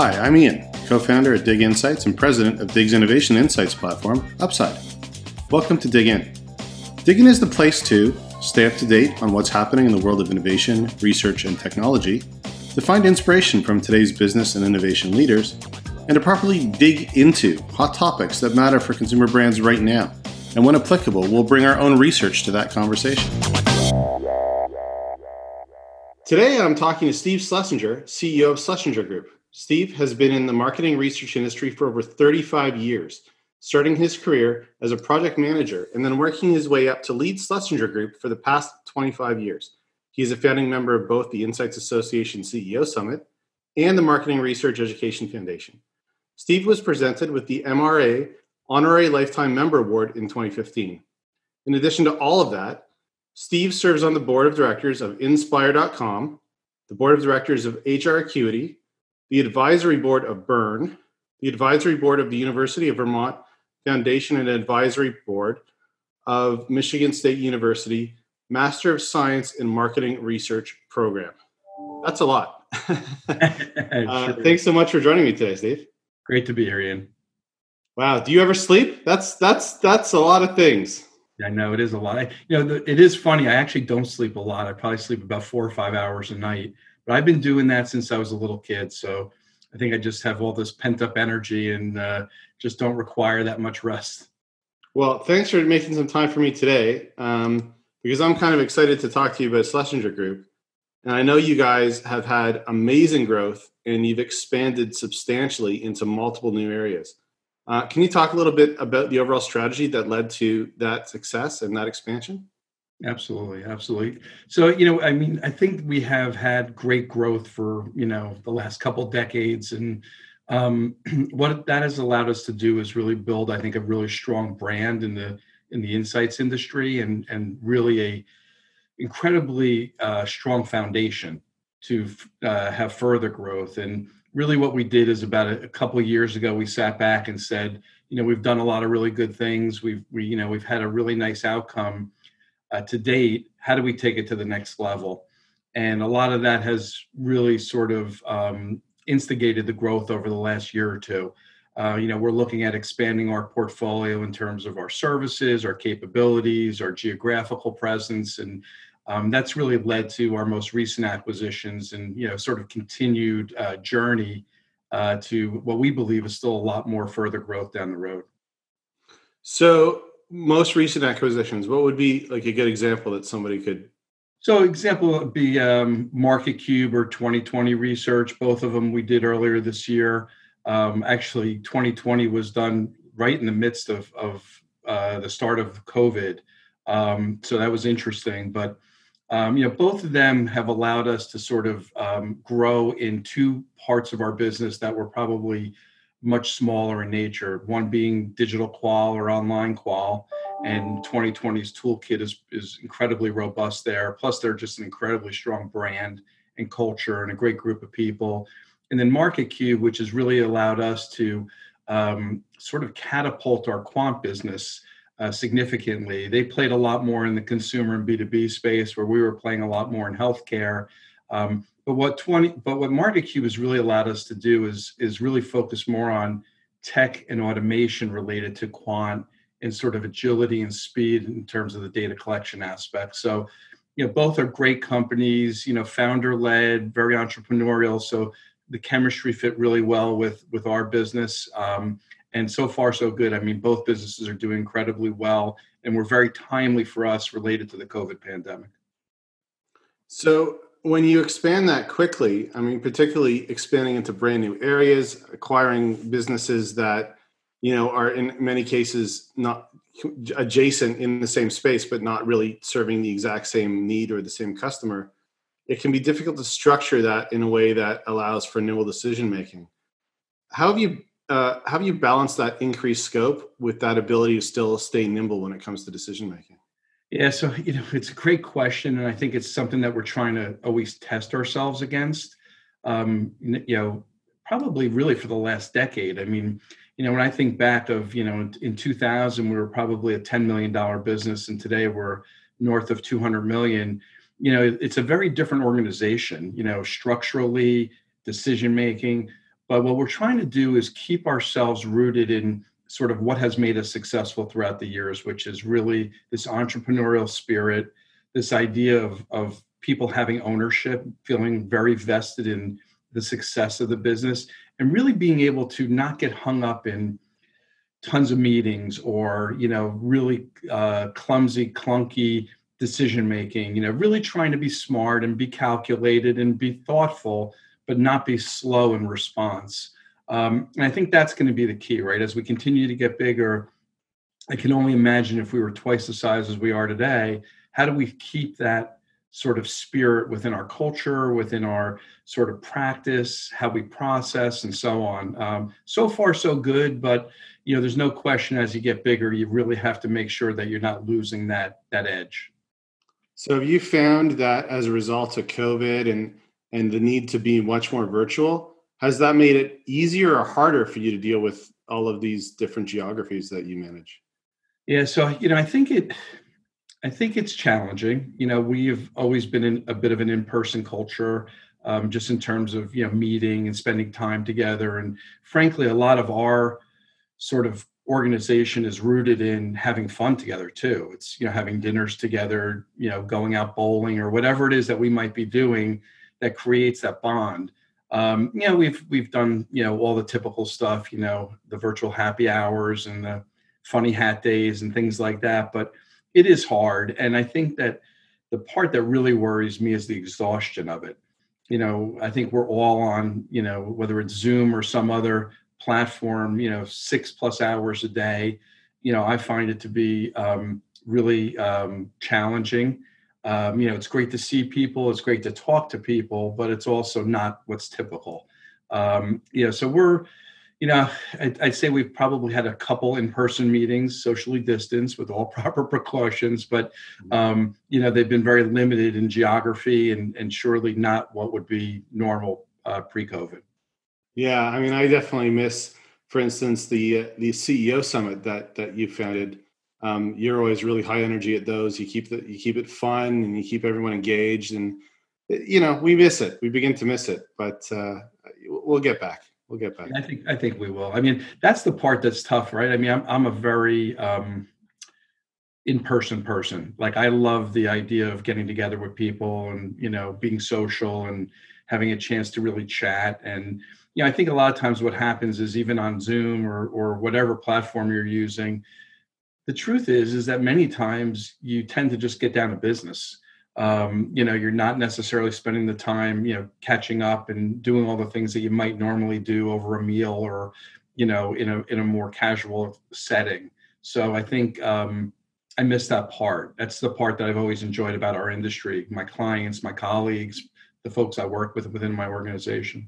Hi, I'm Ian, co founder at Dig Insights and president of Dig's innovation insights platform, Upsiide. Welcome to Dig In. Dig In is the place to stay up to date on what's happening in the world of innovation, research, and technology, to find inspiration from today's business and innovation leaders, and to properly dig into hot topics that matter for consumer brands right now. And when applicable, we'll bring our own research to that conversation. Today, I'm talking to Steve Schlesinger, CEO of Schlesinger Group. Steve has been in the marketing research industry for over 35 years, starting his career as a project manager and then working his way up to lead Schlesinger Group for the past 25 years. He is a founding member of both the Insights Association CEO Summit and the Marketing Research Education Foundation. Steve was presented with the MRA Honorary Lifetime Member Award in 2015. In addition to all of that, Steve serves on the board of directors of Inspire.com, the board of directors of HR Acuity, the advisory board of Bern, the advisory board of the University of Vermont Foundation and advisory board of Michigan State University Master of Science in Marketing Research program. That's a lot. uh, Thanks so much for joining me today, Steve. Great to be here, Ian. Wow. Do you ever sleep? That's that's that's a lot of things. I know it is a lot. You know, it is funny. I actually don't sleep a lot. I probably sleep about four or five hours a night. But I've been doing that since I was a little kid. So I think I just have all this pent up energy and uh, just don't require that much rest. Well, thanks for making some time for me today um, because I'm kind of excited to talk to you about Schlesinger Group. And I know you guys have had amazing growth and you've expanded substantially into multiple new areas. Uh, can you talk a little bit about the overall strategy that led to that success and that expansion? Absolutely, absolutely. So, you know, I mean, I think we have had great growth for you know the last couple decades, and um, what that has allowed us to do is really build, I think, a really strong brand in the in the insights industry, and and really a incredibly uh, strong foundation to uh, have further growth. And really, what we did is about a, a couple years ago, we sat back and said, you know, we've done a lot of really good things. We've we you know we've had a really nice outcome uh, to date, how do we take it to the next level? And a lot of that has really sort of um, instigated the growth over the last year or two. Uh, you know, we're looking at expanding our portfolio in terms of our services, our capabilities, our geographical presence, and um, that's really led to our most recent acquisitions and you know sort of continued uh, journey uh, to what we believe is still a lot more further growth down the road. So most recent acquisitions, what would be like a good example that somebody could? So, example would be um, Market Cube or 2020 research. Both of them we did earlier this year. Um, actually, 2020 was done right in the midst of, of uh, the start of COVID. Um, so that was interesting. But um, you know, both of them have allowed us to sort of um, grow in two parts of our business that were probably much smaller in nature, one being digital qual or online qual. And 2020's toolkit is, is incredibly robust there. Plus, they're just an incredibly strong brand and culture and a great group of people. And then Market Cube, which has really allowed us to um, sort of catapult our quant business uh, significantly. They played a lot more in the consumer and B2B space, where we were playing a lot more in healthcare. Um, but what 20 but what Market Cube has really allowed us to do is is really focus more on tech and automation related to quant and sort of agility and speed in terms of the data collection aspect. So, you know, both are great companies, you know, founder led, very entrepreneurial. So the chemistry fit really well with with our business. Um, and so far so good. I mean, both businesses are doing incredibly well and were very timely for us related to the COVID pandemic. So when you expand that quickly, I mean, particularly expanding into brand new areas, acquiring businesses that you know are in many cases not adjacent in the same space, but not really serving the exact same need or the same customer, it can be difficult to structure that in a way that allows for nimble decision making. How have you uh, how have you balanced that increased scope with that ability to still stay nimble when it comes to decision making? Yeah, so you know, it's a great question, and I think it's something that we're trying to always test ourselves against. Um, you know, probably really for the last decade. I mean, you know, when I think back of you know, in 2000, we were probably a 10 million dollar business, and today we're north of 200 million. You know, it's a very different organization. You know, structurally, decision making, But what we're trying to do is keep ourselves rooted in sort of what has made us successful throughout the years, which is really this entrepreneurial spirit, this idea of, of people having ownership, feeling very vested in the success of the business, and really being able to not get hung up in tons of meetings or you know really uh, clumsy, clunky decision making. You know, really trying to be smart and be calculated and be thoughtful, but not be slow in response. Um, and I think that's going to be the key, right? As we continue to get bigger, I can only imagine if we were twice the size as we are today, how do we keep that sort of spirit within our culture, within our sort of practice, how we process, and so on. Um, so far, so good, but you know, there's no question as you get bigger, you really have to make sure that you're not losing that that edge. So, have you found that as a result of COVID and and the need to be much more virtual, has that made it easier or harder for you to deal with all of these different geographies that you manage? Yeah, so you know, I think it I think it's challenging. You know, we've always been in a bit of an in-person culture, um, just in terms of you know meeting and spending time together. And frankly, a lot of our sort of organization is rooted in having fun together too. It's you know having dinners together, you know, going out bowling or whatever it is that we might be doing that creates that bond. Um, you know, we've we've done you know all the typical stuff. You know, the virtual happy hours and the funny hat days and things like that, but it is hard and i think that the part that really worries me is the exhaustion of it you know i think we're all on you know whether it's zoom or some other platform you know six plus hours a day you know i find it to be um, really um, challenging um, you know it's great to see people it's great to talk to people but it's also not what's typical um, you know so we're you know, I'd, I'd, say we've probably had a couple in-person meetings, socially distanced with all proper precautions, but mm-hmm. um, you know they've been very limited in geography and, and surely not what would be normal uh, pre-COVID. Yeah, I mean, I definitely miss, for instance, the uh, the CEO summit that that you founded. Um, you're always really high energy at those. You keep the you keep it fun and you keep everyone engaged, and you know we miss it. We begin to miss it, but uh, we'll get back we'll get back. I think I think we will. I mean, that's the part that's tough, right? I mean, I'm I'm a very um, in-person person. Like I love the idea of getting together with people and you know being social and having a chance to really chat. And you know, I think a lot of times what happens is even on Zoom or or whatever platform you're using, the truth is is that many times you tend to just get down to business. Um, you know you're not necessarily spending the time you know catching up and doing all the things that you might normally do over a meal or you know in a in a more casual setting. So i think um, i miss that part. That's the part that i've always enjoyed about our industry my clients my colleagues the folks i work with within my organization.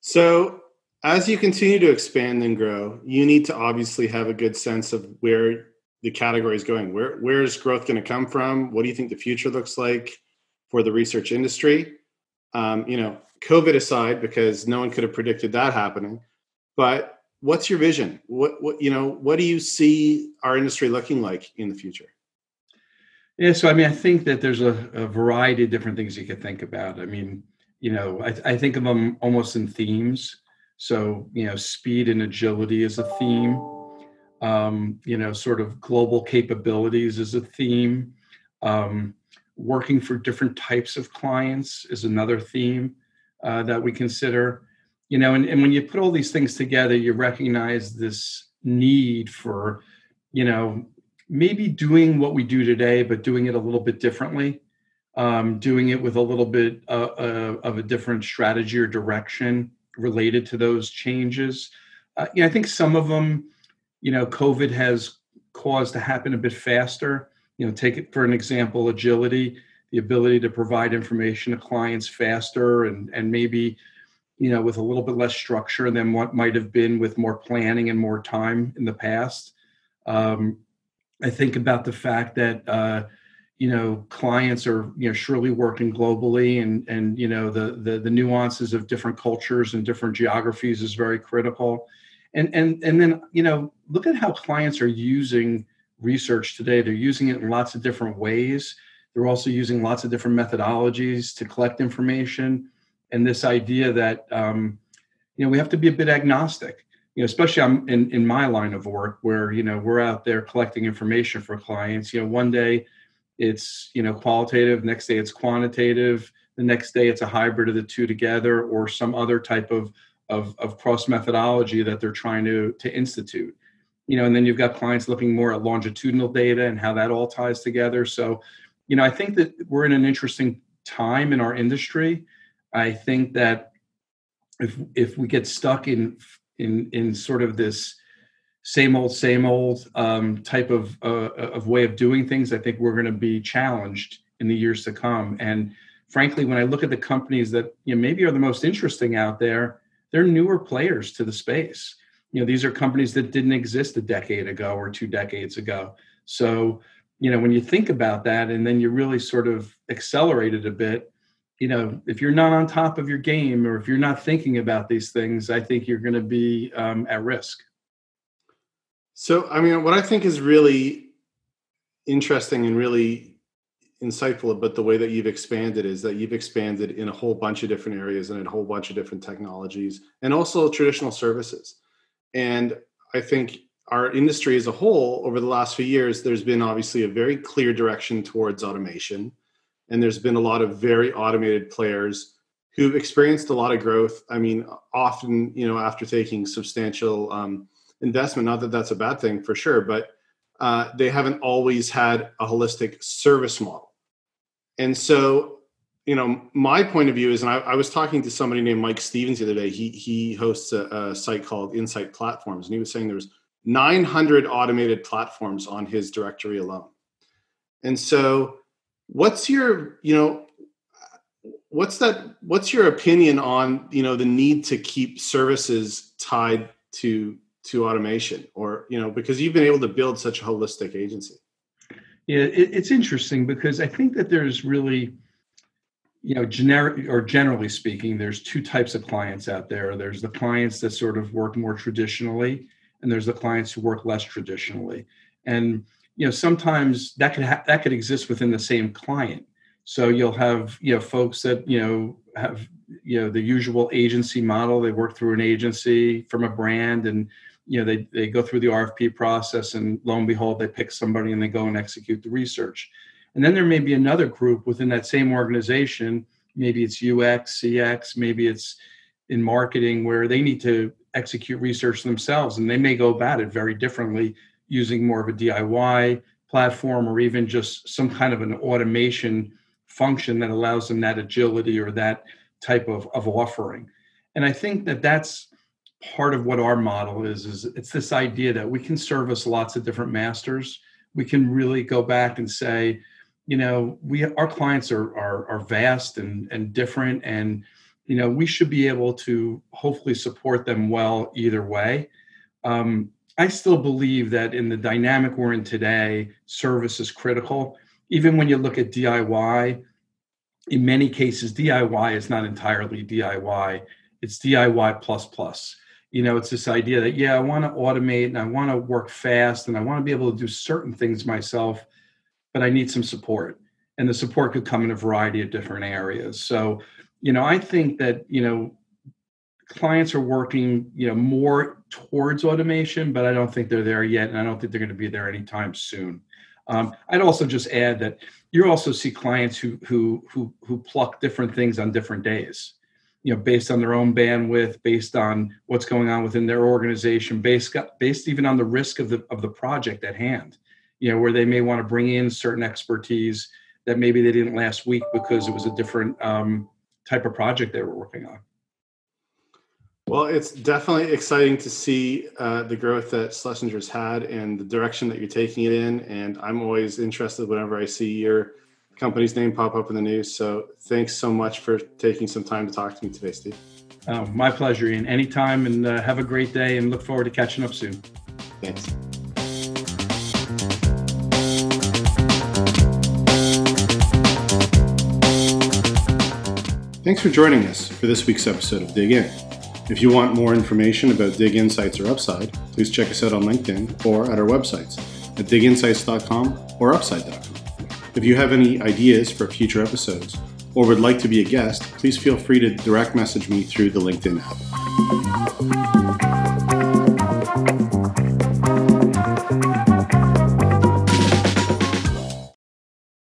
So as you continue to expand and grow you need to obviously have a good sense of where the category is going. Where where is growth going to come from? What do you think the future looks like for the research industry? Um, you know, COVID aside, because no one could have predicted that happening. But what's your vision? What what you know? What do you see our industry looking like in the future? Yeah, so I mean, I think that there's a, a variety of different things you could think about. I mean, you know, I, I think of them almost in themes. So, you know, speed and agility is a theme um, you know, sort of global capabilities is a theme. Um, working for different types of clients is another theme uh, that we consider. You know, and, and when you put all these things together, you recognize this need for, you know, maybe doing what we do today, but doing it a little bit differently, um, doing it with a little bit uh, uh, of a different strategy or direction related to those changes. Uh, you know, I think some of them you know, COVID has caused to happen a bit faster. You know, take it for an example, agility, the ability to provide information to clients faster and and maybe, you know, with a little bit less structure than what might have been with more planning and more time in the past. Um, I think about the fact that uh, you know clients are you know surely working globally and and you know the, the the nuances of different cultures and different geographies is very critical. And and and then you know look at how clients are using research today. They're using it in lots of different ways. They're also using lots of different methodologies to collect information. And this idea that um, you know we have to be a bit agnostic. You know especially i'm in, in my line of work where you know we're out there collecting information for clients. You know one day it's you know qualitative next day it's quantitative the next day it's a hybrid of the two together or some other type of of, of cross methodology that they're trying to to institute. You know and then you've got clients looking more at longitudinal data and how that all ties together. So you know i think that we're in an interesting time in our industry. I think that if if we get stuck in in in sort of this same old same old um, type of uh, of way of doing things i think we're going to be challenged in the years to come. And frankly when i look at the companies that you know maybe are the most interesting out there they're newer players to the space. You know these are companies that didn't exist a decade ago or two decades ago. So you know when you think about that and then you really sort of accelerate it a bit you know if you're not on top of your game or if you're not thinking about these things i think you're going to be um, at risk so, I mean, what I think is really interesting and really insightful about the way that you've expanded is that you've expanded in a whole bunch of different areas and in a whole bunch of different technologies and also traditional services. And I think our industry as a whole, over the last few years, there's been obviously a very clear direction towards automation. And there's been a lot of very automated players who've experienced a lot of growth. I mean, often, you know, after taking substantial um, investment. Not that that's a bad thing for sure, but uh, they haven't always had a holistic service model. And so, you know, my point of view is, and I, I was talking to somebody named Mike Stevens the other day. He he hosts a, a site called Insight Platforms, and he was saying there's 900 automated platforms on his directory alone. And so, what's your, you know, what's that? What's your opinion on, you know, the need to keep services tied to to automation or you know because you've been able to build such a holistic agency. Yeah it, it's interesting because i think that there's really you know generic or generally speaking there's two types of clients out there. There's the clients that sort of work more traditionally and there's the clients who work less traditionally. And you know sometimes that could ha- that could exist within the same client. So you'll have you know folks that you know have you know the usual agency model. They work through an agency from a brand and you know they, they go through the rfp process and lo and behold they pick somebody and they go and execute the research. And then there may be another group within that same organization. Maybe it's ux cx maybe it's in marketing where they need to execute research themselves and they may go about it very differently using more of a diy platform or even just some kind of an automation function that allows them that agility or that type of, of offering. And i think that that's part of what our model is is it's this idea that we can service lots of different masters. We can really go back and say you know we our clients are are, are vast and and different and you know we should be able to hopefully support them well either way. Um, i still believe that in the dynamic we're in today service is critical. Even when you look at diy in many cases diy is not entirely diy it's diy plus plus you know it's this idea that yeah i want to automate and i want to work fast and i want to be able to do certain things myself but i need some support. And the support could come in a variety of different areas. So you know i think that you know clients are working you know more towards automation but i don't think they're there yet and i don't think they're going to be there anytime soon. Um, i'd also just add that you also see clients who who who who pluck different things on different days you know based on their own bandwidth based on what's going on within their organization based based even on the risk of the of the project at hand. You know where they may want to bring in certain expertise that maybe they didn't last week because it was a different um, type of project they were working on. Well it's definitely exciting to see uh, the growth that schlesinger's had and the direction that you're taking it in and i'm always interested whenever i see your company's name pop up in the news. So thanks so much for taking some time to talk to me today, Steve. Oh, my pleasure, Ian. Anytime, and uh, have a great day, and look forward to catching up soon. Thanks. Thanks for joining us for this week's episode of Dig In. If you want more information about Dig Insights or Upsiide, please check us out on LinkedIn or at our websites at diginsights.com or upsiide.com. If you have any ideas for future episodes, or would like to be a guest, please feel free to direct message me through the LinkedIn app.